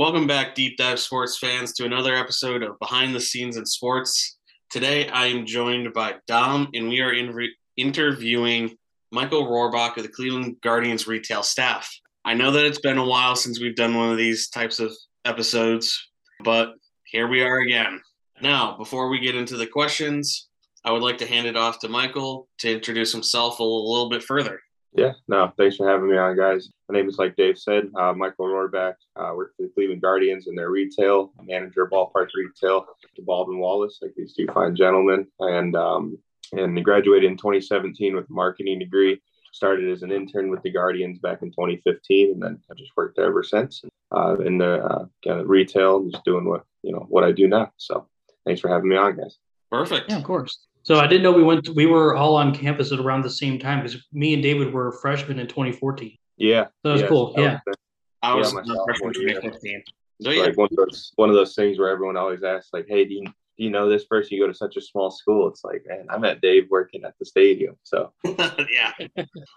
Welcome back, Deep Dive Sports fans, to another episode of Behind the Scenes in Sports. Today, I am joined by Dom, and we are in re- interviewing Michael Rohrbach of the Cleveland Guardians retail staff. I know that it's been a while since we've done one of these types of episodes, but here we are again. Now, before we get into the questions, I would like to hand it off to Michael to introduce himself a little bit further. Yeah, no, thanks for having me on, guys. My name is, like Dave said, uh, Michael Rohrbach. Uh, work for the Cleveland Guardians in their retail, manager of ballpark retail to Baldwin Wallace, like these two fine gentlemen. And um, and graduated in 2017 with a marketing degree. Started as an intern with the Guardians back in 2015, and then I've just worked there ever since. Uh, in the uh, kind of retail, just doing what you know what I do now. So thanks for having me on, guys. Perfect. Yeah, of course. So I didn't know we went. To, we were all on campus at around the same time because me and David were freshmen in 2014. Yeah, that was yes, cool. I yeah, was, I was yeah, a freshman 2015. So, yeah. like one of those one of those things where everyone always asks, like, "Hey, do you, do you know this person? You go to such a small school." It's like, man, I met Dave working at the stadium. So yeah,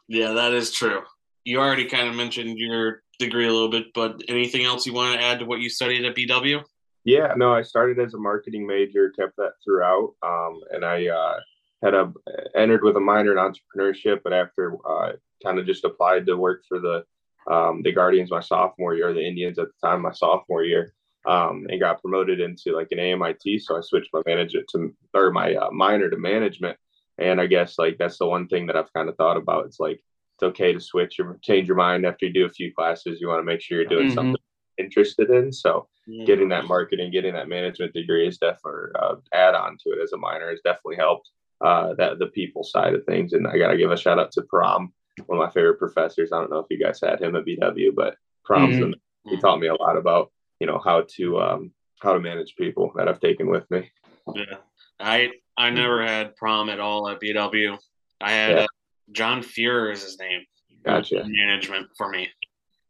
yeah, that is true. You already kind of mentioned your degree a little bit, but anything else you want to add to what you studied at BW? Yeah, no, I started as a marketing major, kept that throughout, um, and I uh, had a entered with a minor in entrepreneurship, but after uh, kind of just applied to work for the um, the Guardians my sophomore year, the Indians at the time my sophomore year, um, and got promoted into like an AMIT. So I switched my management to or my uh, minor to management, and I guess like that's the one thing that I've kind of thought about. It's like it's okay to switch or change your mind after you do a few classes. You want to make sure you're doing mm-hmm. something interested in. So mm-hmm. getting that marketing, getting that management degree is definitely uh, add on to it as a minor has definitely helped uh, that the people side of things. And I got to give a shout out to Prom, one of my favorite professors. I don't know if you guys had him at BW, but Prom's mm-hmm. he taught me a lot about you know how to um, how to manage people that I've taken with me. Yeah, I I never had Prom at all at BW. I had yeah. uh, John Fuhrer is his name. Gotcha. Management for me.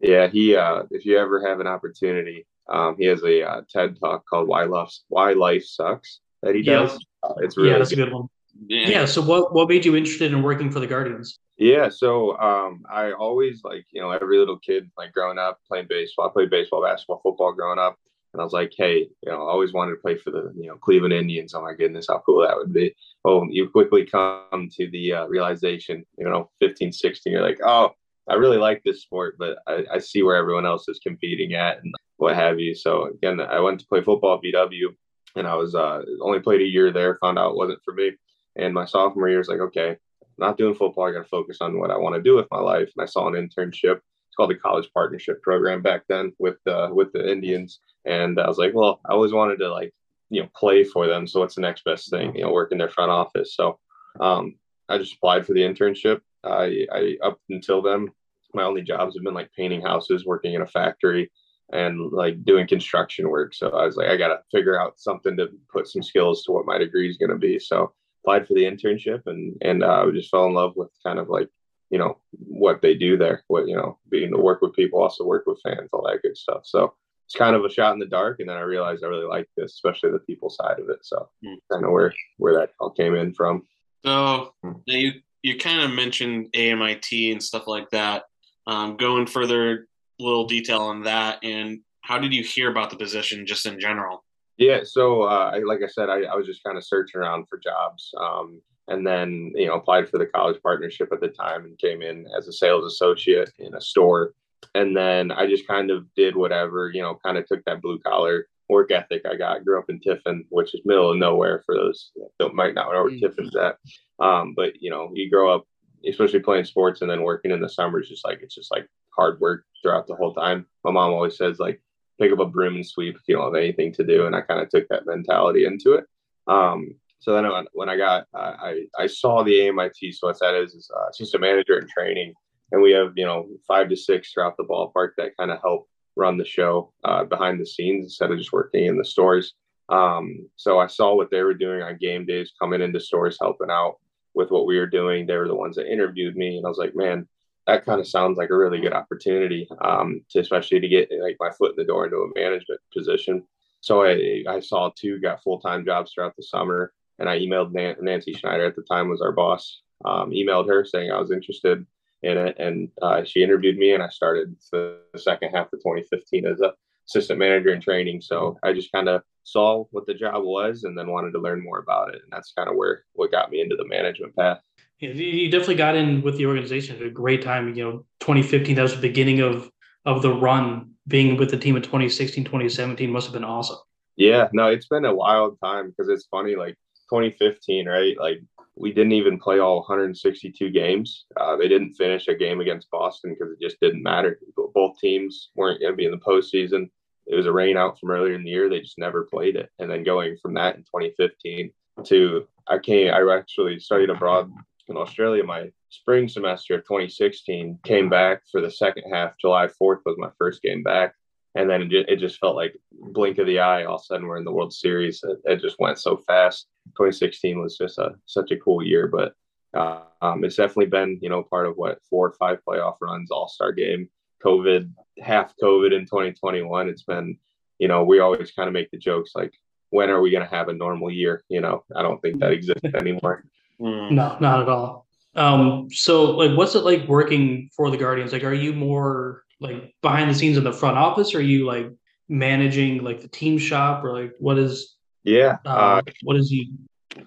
Yeah, he. Uh, if you ever have an opportunity, um, he has a uh, TED talk called "Why Life Why Life Sucks" that he does. Yeah. Uh, it's really yeah, that's good. a good one. Yeah. yeah. So what what made you interested in working for the Guardians? Yeah. So um, I always like you know every little kid like growing up playing baseball. I played baseball, basketball, football growing up, and I was like, hey, you know, I always wanted to play for the you know Cleveland Indians. Oh my goodness, how cool that would be. Oh, you quickly come to the uh, realization, you know, 15, 16, you're like, oh, I really like this sport, but I, I, see where everyone else is competing at and what have you. So again, I went to play football at BW, and I was uh, only played a year there. Found out it wasn't for me. And my sophomore year was like, okay, not doing football. I got to focus on what I want to do with my life. And I saw an internship. It's called the College Partnership Program back then with uh, with the Indians. And I was like, well, I always wanted to like you know play for them. So what's the next best thing? You know, work in their front office. So um, I just applied for the internship I, I up until then, my only jobs have been like painting houses, working in a factory, and like doing construction work. So I was like, I gotta figure out something to put some skills to what my degree is gonna be. So applied for the internship, and and uh, just fell in love with kind of like you know what they do there. What you know, being to work with people, also work with fans, all that good stuff. So it's kind of a shot in the dark, and then I realized I really like this, especially the people side of it. So mm. kind of where where that all came in from. So you you kind of mentioned AMIT and stuff like that. Um, going further, little detail on that, and how did you hear about the position just in general? Yeah, so uh, like I said, I, I, was just kind of searching around for jobs, um, and then you know applied for the college partnership at the time and came in as a sales associate in a store, and then I just kind of did whatever, you know, kind of took that blue collar work ethic I got. Grew up in Tiffin, which is middle of nowhere for those that might not know where mm. Tiffin's at. Um, but you know, you grow up, especially playing sports and then working in the summers, just like it's just like hard work throughout the whole time. My mom always says like pick up a broom and sweep if you don't have anything to do, and I kind of took that mentality into it. Um, so then when I got, uh, I I saw the AMIT. So what that is is uh, assistant manager in training, and we have you know five to six throughout the ballpark that kind of help run the show uh, behind the scenes instead of just working in the stores. Um, so I saw what they were doing on game days, coming into stores, helping out with what we were doing. They were the ones that interviewed me, and I was like, man, that kind of sounds like a really good opportunity, um, to especially to get like my foot in the door into a management position. So I, I saw two got full time jobs throughout the summer, and I emailed Nancy Schneider at the time was our boss. Um, emailed her saying I was interested in it, and uh, she interviewed me, and I started the second half of 2015 as a assistant manager in training. So I just kind of saw what the job was and then wanted to learn more about it. And that's kind of where what got me into the management path. Yeah, you definitely got in with the organization at a great time. You know, 2015, that was the beginning of of the run. Being with the team in 2016, 2017 must have been awesome. Yeah, no, it's been a wild time because it's funny. Like 2015, right? Like we didn't even play all 162 games. Uh, they didn't finish a game against Boston because it just didn't matter. Both teams weren't going to be in the postseason. It was a rain out from earlier in the year. They just never played it. And then going from that in 2015 to I came, I actually studied abroad in Australia my spring semester of 2016. Came back for the second half. July 4th was my first game back and then it just, felt like blink of the eye. All of a sudden, we're in the World Series. It just went so fast. 2016 was just a such a cool year, but uh, um, it's definitely been you know part of what four or five playoff runs, All Star game, COVID, half COVID in 2021. It's been you know we always kind of make the jokes like when are we going to have a normal year? You know, I don't think that exists anymore. No, not at all. Um, so like, what's it like working for the Guardians? Like, are you more like behind the scenes in the front office? Or are you like managing like the team shop or like what is yeah uh, uh, what is he?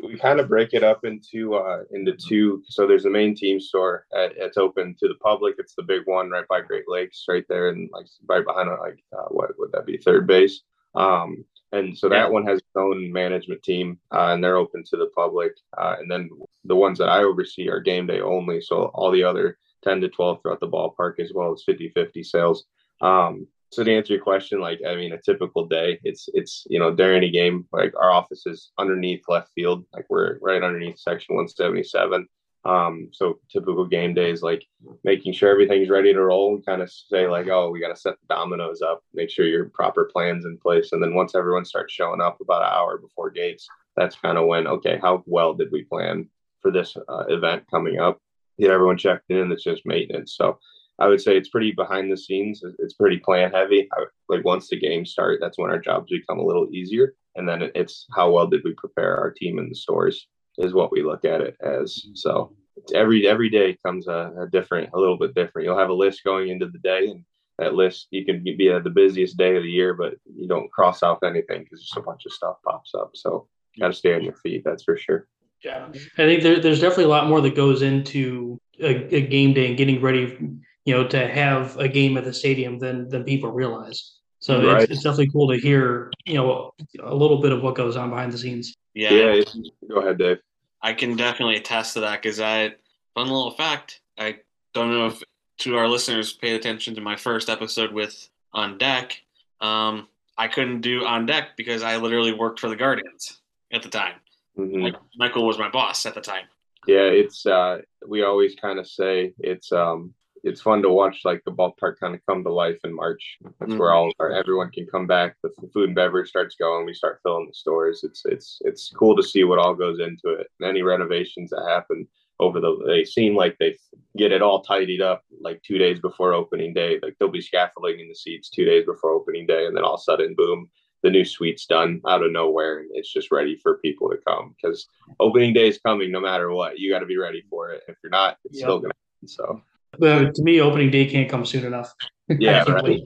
we kind of break it up into uh into two so there's the main team store at, it's open to the public it's the big one right by great lakes right there and like right behind it like uh, what would that be third base um and so that yeah. one has its own management team uh, and they're open to the public uh, and then the ones that i oversee are game day only so all the other 10 to 12 throughout the ballpark as well as 50 50 sales. Um, so to answer your question, like I mean, a typical day, it's it's you know during a game, like our office is underneath left field, like we're right underneath section 177. Um, so typical game days, like making sure everything's ready to roll, and kind of say like, oh, we got to set the dominoes up, make sure your proper plans in place, and then once everyone starts showing up about an hour before gates, that's kind of when okay, how well did we plan for this uh, event coming up? get everyone checked in. It's just maintenance. So I would say it's pretty behind the scenes. It's pretty plan heavy. I, like once the games start, that's when our jobs become a little easier. And then it's how well did we prepare our team in the stores is what we look at it as. So every every day comes a, a different, a little bit different. You'll have a list going into the day, and that list you can be at the busiest day of the year, but you don't cross off anything because just a bunch of stuff pops up. So you got to stay on your feet. That's for sure. Yeah, I think there, there's definitely a lot more that goes into a, a, game day and getting ready, you know, to have a game at the stadium than than people realize. So right. it's, it's, definitely cool to hear, you know, a little bit of what goes on behind the scenes. Yeah, yeah. Go ahead, Dave. I can definitely attest to that because I, fun little fact, I don't know if to our listeners paid attention to my first episode with on deck. Um, I couldn't do on deck because I literally worked for the Guardians at the time. Mm-hmm. Michael was my boss at the time. Yeah, it's uh, we always kind of say it's um, it's fun to watch like the ballpark kind of come to life in March. That's mm-hmm. where all our, everyone can come back. The food and beverage starts going. We start filling the stores. It's it's it's cool to see what all goes into it. And any renovations that happen over the they seem like they get it all tidied up like two days before opening day. Like there'll be scaffolding in the seats two days before opening day, and then all of a sudden, boom, the new suite's done out of nowhere and it's just ready for people to come because opening day is coming no matter what. You got to be ready for it. If you're not, it's yep. still going to happen. So, but to me, opening day can't come soon enough. Yeah, right.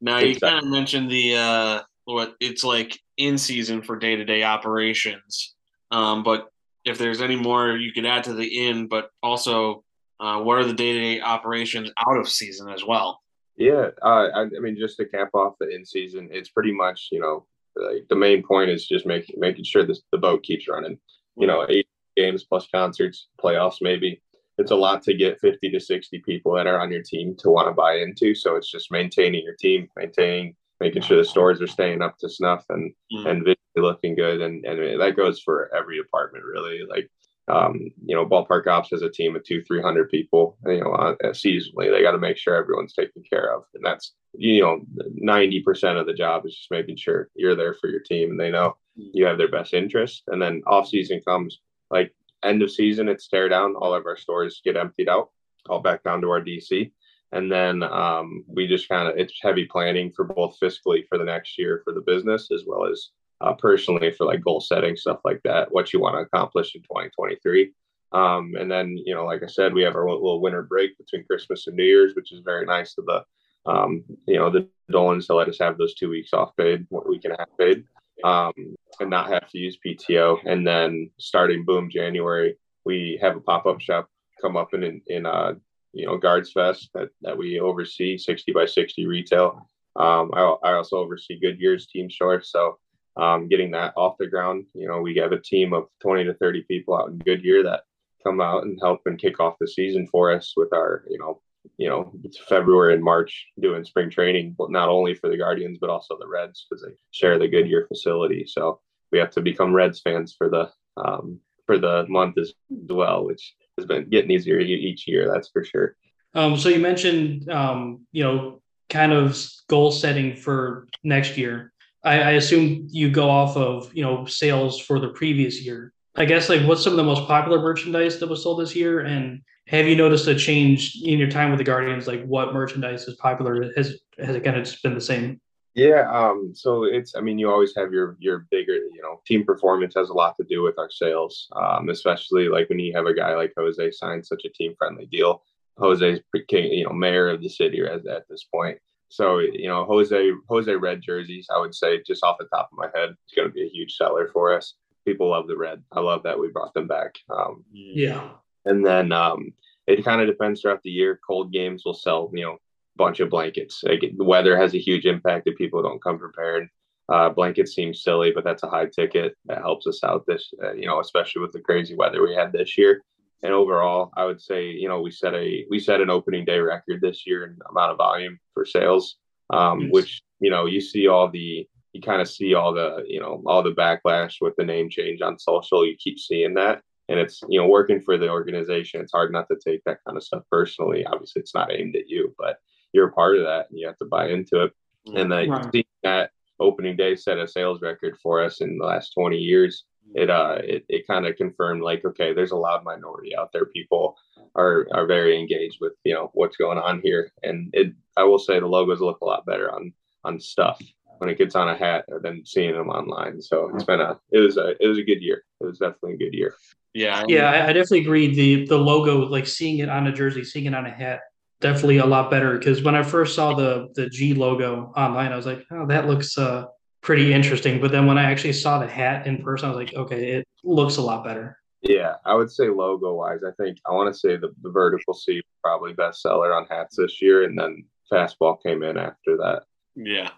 now you kind of mentioned the uh, what it's like in season for day to day operations, um, but if there's any more you could add to the in, but also uh, what are the day to day operations out of season as well? Yeah, uh, I, I, mean, just to cap off the in season, it's pretty much you know like the main point is just making making sure this, the boat keeps running. You know, eight games plus concerts, playoffs maybe. It's a lot to get fifty to sixty people that are on your team to want to buy into. So it's just maintaining your team, maintaining, making sure the stores are staying up to snuff and mm. and visually looking good, and and that goes for every department really. Like um, you know, ballpark ops has a team of two, three hundred people. You know, uh, seasonally, they got to make sure everyone's taken care of, and that's you know, ninety percent of the job is just making sure you're there for your team and they know you have their best interest. And then off season comes like end of season, it's tear down. All of our stores get emptied out, all back down to our DC, and then um, we just kind of it's heavy planning for both fiscally for the next year for the business as well as uh, personally for like goal setting stuff like that what you want to accomplish in 2023 um, and then you know like i said we have our little winter break between christmas and new year's which is very nice of the Um, you know, the Dolans to let us have those two weeks off paid, one week and a half paid, um, and not have to use PTO. And then starting boom January, we have a pop up shop come up in in uh, you know Guards Fest that that we oversee, sixty by sixty retail. Um, I, I also oversee Goodyear's team store, so um, getting that off the ground. You know, we have a team of 20 to 30 people out in Goodyear that come out and help and kick off the season for us with our, you know, you know, it's February and March doing spring training, but not only for the Guardians, but also the Reds because they share the Goodyear facility. So we have to become Reds fans for the, um, for the month as well, which has been getting easier each year. That's for sure. Um, so you mentioned, um, you know, kind of goal setting for next year. I, I assume you go off of you know sales for the previous year. I guess like what's some of the most popular merchandise that was sold this year, and have you noticed a change in your time with the Guardians? Like what merchandise is popular? Has has it kind of just been the same? Yeah, um, so it's I mean you always have your your bigger you know team performance has a lot to do with our sales, um, especially like when you have a guy like Jose sign such a team friendly deal. Jose's you know mayor of the city at, at this point. So you know, Jose Jose red jerseys, I would say just off the top of my head, it's going to be a huge seller for us. People love the red. I love that we brought them back. Um, yeah. And then um, it kind of depends throughout the year. Cold games will sell, you know, a bunch of blankets. Like, the weather has a huge impact if people don't come prepared. Uh, blankets seem silly, but that's a high ticket that helps us out this, uh, you know, especially with the crazy weather we had this year and overall, I would say you know we set a we set an opening day record this year in amount of volume for sales, um, yes. which you know you see all the you kind of see all the you know all the backlash with the name change on social. You keep seeing that, and it's you know working for the organization. It's hard not to take that kind of stuff personally. Obviously, it's not aimed at you, but you're a part of that, and you have to buy into it. And then right. see that opening day set a sales record for us in the last 20 years it uh it, it kind of confirmed like okay there's a loud minority out there people are are very engaged with you know what's going on here and it i will say the logos look a lot better on on stuff when it gets on a hat than seeing them online. So it's been a it was a it was a good year. It was definitely a good year. Yeah yeah i, I definitely agree. The the logo like seeing it on a jersey seeing it on a hat definitely a lot better. Because when i first saw the the g logo online i was like oh that looks uh pretty interesting. But then when I actually saw the hat in person, I was like, okay, it looks a lot better. Yeah, I would say logo wise, I think I want to say the, the vertical C probably bestseller on hats this year, and then fastball came in after that. Yeah,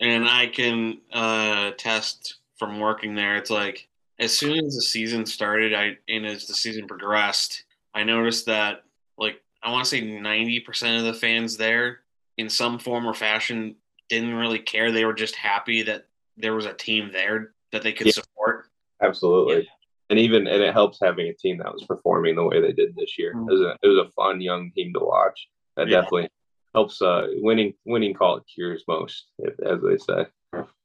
and I can uh, test from working there. It's like as soon as the season started, I and as the season progressed, I noticed that like I want to say ninety percent of the fans there, in some form or fashion, didn't really care. They were just happy that there was a team there that they could yeah, support. Absolutely. Yeah. And even and it helps having a team that was performing the way they did this year. Mm-hmm. It, was a, it was a fun young team to watch. That yeah. definitely helps. Uh, winning winning call it cures most, as they say.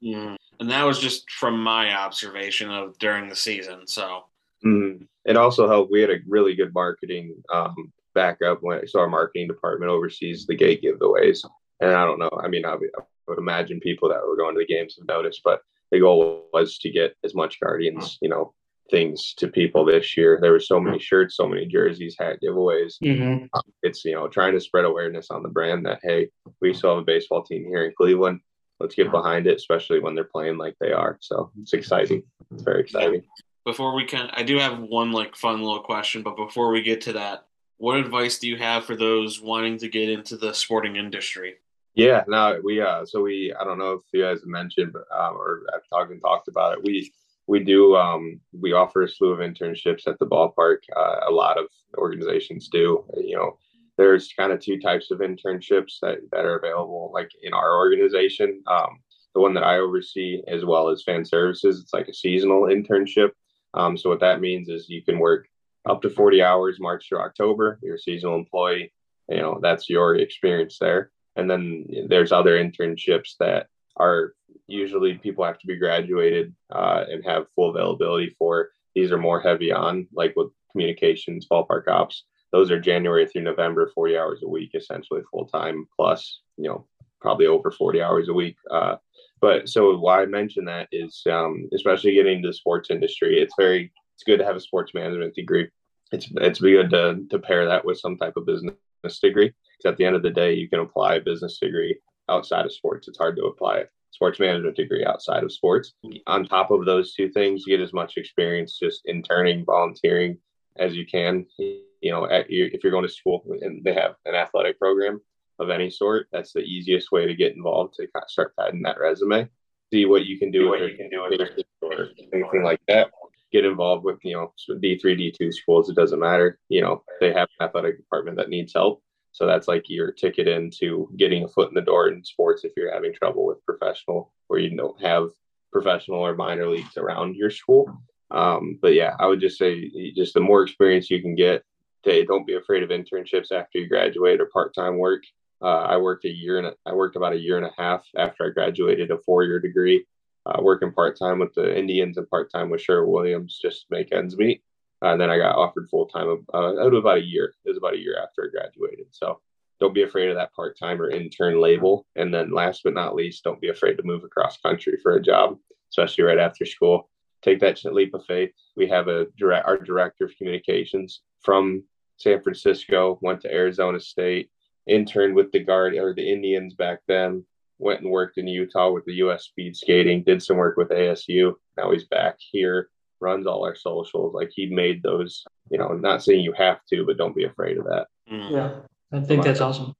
Mm. And that was just from my observation of during the season. So mm. it also helped. We had a really good marketing um, backup when so our marketing department oversees the gate giveaways. And I don't know. I mean, I, I would imagine people that were going to the games have noticed, but the goal was to get as much Guardians, you know, things to people this year. There were so many shirts, so many jerseys, hat giveaways. Mm-hmm. Um, it's you know trying to spread awareness on the brand that hey, we still have a baseball team here in Cleveland. Let's get behind it, especially when they're playing like they are. So it's exciting. It's very exciting. Before we can, I do have one like fun little question, but before we get to that, what advice do you have for those wanting to get into the sporting industry? Yeah, no, we uh, so we I don't know if you guys mentioned, but um, or I've talked and talked about it. We we do um, we offer a slew of internships at the ballpark. Uh, a lot of organizations do. You know, there's kind of two types of internships that that are available, like in our organization. Um, the one that I oversee, as well as fan services, it's like a seasonal internship. Um, so what that means is you can work up to 40 hours March through October. You're a seasonal employee. You know, that's your experience there. And then there's other internships that are usually people have to be graduated uh, and have full availability for. These are more heavy on, like with communications, ballpark ops. Those are January through November, 40 hours a week, essentially full time, plus, you know, probably over 40 hours a week. Uh, but so why I mention that is, um, especially getting into the sports industry, it's very, it's good to have a sports management degree. It's, it's good to, to pair that with some type of business degree Because at the end of the day, you can apply a business degree outside of sports. It's hard to apply a sports management degree outside of sports. On top of those two things, you get as much experience just interning, volunteering as you can. You know, at, if you're going to school and they have an athletic program of any sort, that's the easiest way to get involved to kind of start padding that resume. See what you can do with you can do it or anything like that. Get involved with you know D three D two schools. It doesn't matter. You know they have an athletic department that needs help. So that's like your ticket into getting a foot in the door in sports if you're having trouble with professional or you don't have professional or minor leagues around your school. Um, but yeah, I would just say just the more experience you can get, to, don't be afraid of internships after you graduate or part-time work. Uh, I worked a year and I worked about a year and a half after I graduated a four-year degree, uh, working part-time with the Indians and part-time with Sherwin Williams just to make ends meet. Uh, and then I got offered full time uh, out of about a year. It was about a year after I graduated. So don't be afraid of that part time or intern label. And then last but not least, don't be afraid to move across country for a job, especially right after school. Take that leap of faith. We have a direct our director of communications from San Francisco, went to Arizona State, interned with the guard or the Indians back then, went and worked in Utah with the US speed skating, did some work with ASU. Now he's back here runs all our socials. Like he made those, you know, not saying you have to, but don't be afraid of that. Mm. Yeah, I think that's awesome.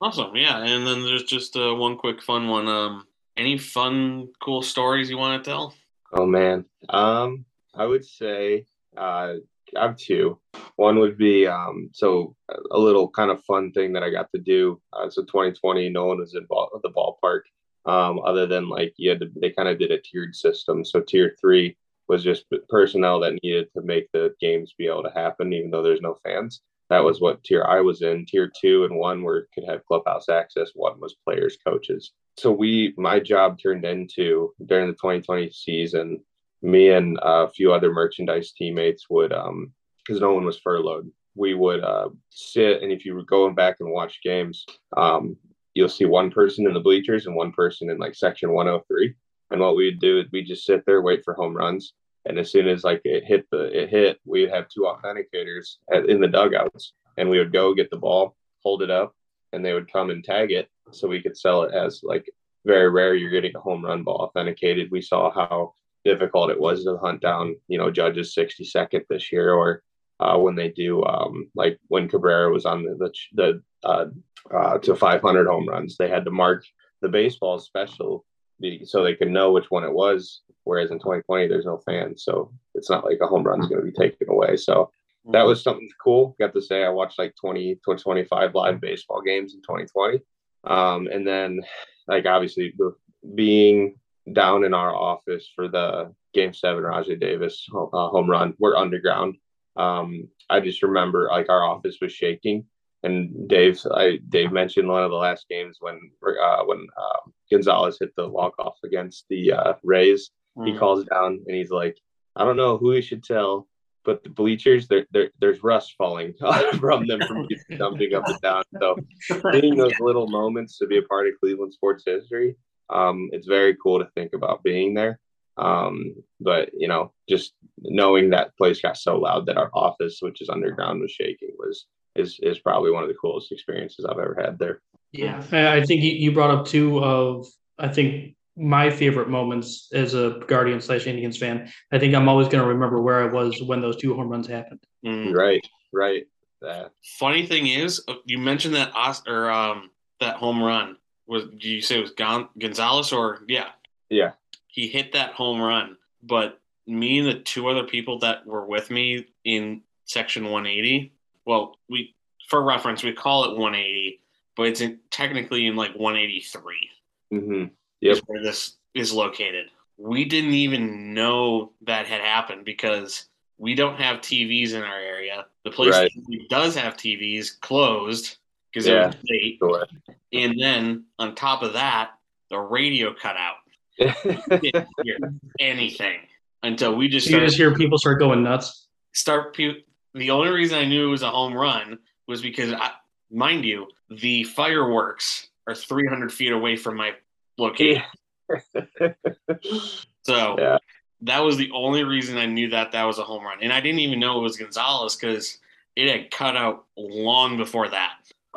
Awesome, yeah. And then there's just uh, one quick fun one. Um, any fun, cool stories you want to tell? Oh man, um, I would say uh, I have two. One would be um, so a little kind of fun thing that I got to do. Uh, so 2020, no one was in ball, the ballpark, um, other than like you had to, they kind of did a tiered system. So tier three was just personnel that needed to make the games be able to happen, even though there's no fans. That was what tier I was in. Tier two and one where could have clubhouse access. One was players, coaches. So we, my job turned into during the 2020 season, me and a few other merchandise teammates would, um, because no one was furloughed, we would uh, sit and if you were going back and watch games, um, you'll see one person in the bleachers and one person in like section 103 and what we'd do is we just sit there, wait for home runs. And as soon as like it hit the it hit, we'd have two authenticators at, in the dugouts, and we would go get the ball, hold it up, and they would come and tag it so we could sell it as like very rare you're getting a home run ball authenticated. We saw how difficult it was to hunt down, you know, Judge's 60 second this year, or uh, when they do um, like when Cabrera was on the the, the uh, uh, to 500 home runs, they had to mark the baseball special so they can know which one it was. Whereas in 2020, there's no fans, so it's not like a home run is going to be taken away. So that mm-hmm. was something cool. Got to say, I watched like 20 to 25 live baseball games in 2020. Um, and then, like, obviously, being down in our office for the game seven Rajai Davis uh, home run, we're underground. Um, I just remember like our office was shaking and Dave, I Dave mentioned one of the last games when uh, when uh, Gonzalez hit the walk off against the uh, Rays. Mm. He calls down and he's like, "I don't know who we should tell, but the bleachers, there, there's rust falling from them from jumping up and down." So, seeing those little moments to be a part of Cleveland sports history, um, it's very cool to think about being there. Um, but you know, just knowing that place got so loud that our office, which is underground, was shaking was is is probably one of the coolest experiences I've ever had there. Yeah, I think you brought up two of I think my favorite moments as a Guardian slash Indians fan. I think I'm always going to remember where I was when those two home runs happened. Mm. Right, right. That. Funny thing is, uh, you mentioned that or um that home run was. Did you say it was Gon- Gonzalez or yeah? Yeah. He hit that home run, but me and the two other people that were with me in section 180 well, we for reference we call it 180, but it's in, technically in like 183. Mm-hmm. Yep. Is where this is located. We didn't even know that had happened because we don't have TVs in our area. The place right. that does have TVs closed because yeah. it was late. Sure. And then on top of that, the radio cut out. didn't hear anything until we just you just hear people start going nuts. Start the only reason I knew it was a home run was because, I, mind you, the fireworks are 300 feet away from my location. so yeah. that was the only reason I knew that that was a home run. And I didn't even know it was Gonzalez because it had cut out long before that.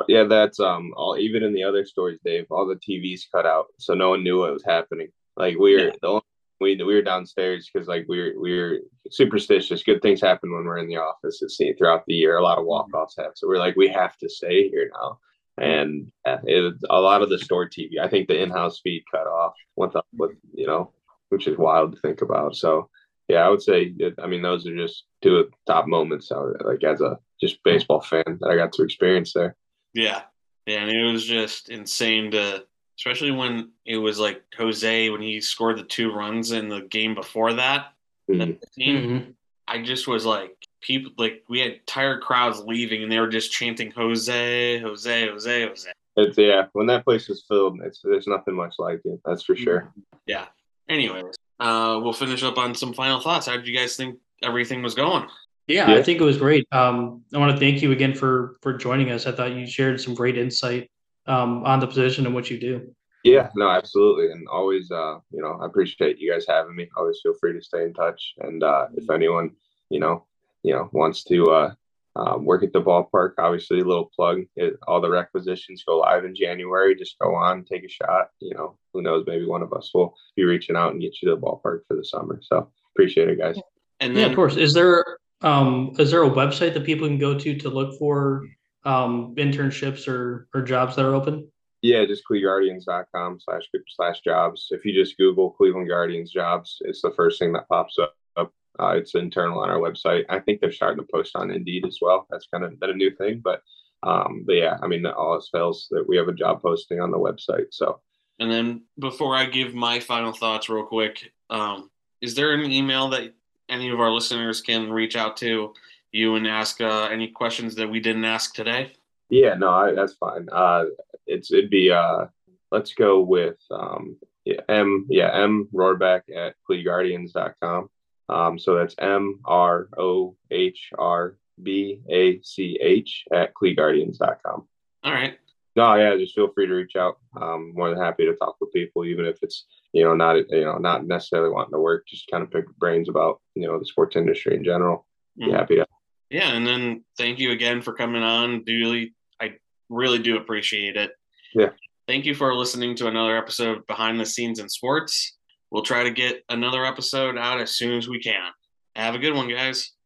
Yeah, that's um all even in the other stories, Dave, all the TVs cut out, so no one knew what was happening. Like we were yeah. the only we we were downstairs because like we're we were superstitious. Good things happen when we're in the office. It's seen throughout the year. A lot of mm-hmm. walk offs have. So we're like we have to stay here now. And uh, it, a lot of the store TV, I think the in house feed cut off with with you know, which is wild to think about. So yeah, I would say I mean those are just two of the top moments. like as a just baseball fan that I got to experience there. Yeah, yeah, and it was just insane to especially when it was like Jose when he scored the two runs in the game before that. Mm-hmm. mm-hmm. I just was like people like we had tired crowds leaving and they were just chanting Jose, Jose, Jose, Jose. It's yeah, when that place is filled, it's there's nothing much like it. That's for sure. Yeah. Anyways, uh, we'll finish up on some final thoughts. How did you guys think everything was going? Yeah, yeah, I think it was great. Um, I want to thank you again for for joining us. I thought you shared some great insight um, on the position and what you do. Yeah, no, absolutely, and always, uh, you know, I appreciate you guys having me. Always feel free to stay in touch, and uh, if anyone, you know, you know, wants to uh, um, work at the ballpark, obviously, a little plug. It, all the requisitions go live in January. Just go on, take a shot. You know, who knows? Maybe one of us will be reaching out and get you to the ballpark for the summer. So appreciate it, guys. And then, yeah, of course. Is there um, is there a website that people can go to to look for um, internships or, or jobs that are open? Yeah, just cleveguardians.com slash slash jobs. If you just Google Cleveland Guardians jobs, it's the first thing that pops up. Uh, it's internal on our website. I think they're starting to post on Indeed as well. That's kind of been a new thing, but um, but yeah, I mean, all else fails that we have a job posting on the website. So, and then before I give my final thoughts, real quick, um, is there an email that any of our listeners can reach out to you and ask uh, any questions that we didn't ask today? Yeah, no, I, that's fine. Uh, it's it'd be uh, let's go with um, yeah, M yeah M Rohrbach at cleveguardians.com. Um, so that's M R O H R B A C H at cleveguardians.com. All right. No, yeah, just feel free to reach out. Um, more than happy to talk with people, even if it's you know not you know not necessarily wanting to work, just kind of pick brains about you know the sports industry in general. Be mm-hmm. happy to. Yeah, and then thank you again for coming on. Really, I really do appreciate it. Yeah. Thank you for listening to another episode behind the scenes in sports. We'll try to get another episode out as soon as we can. Have a good one, guys.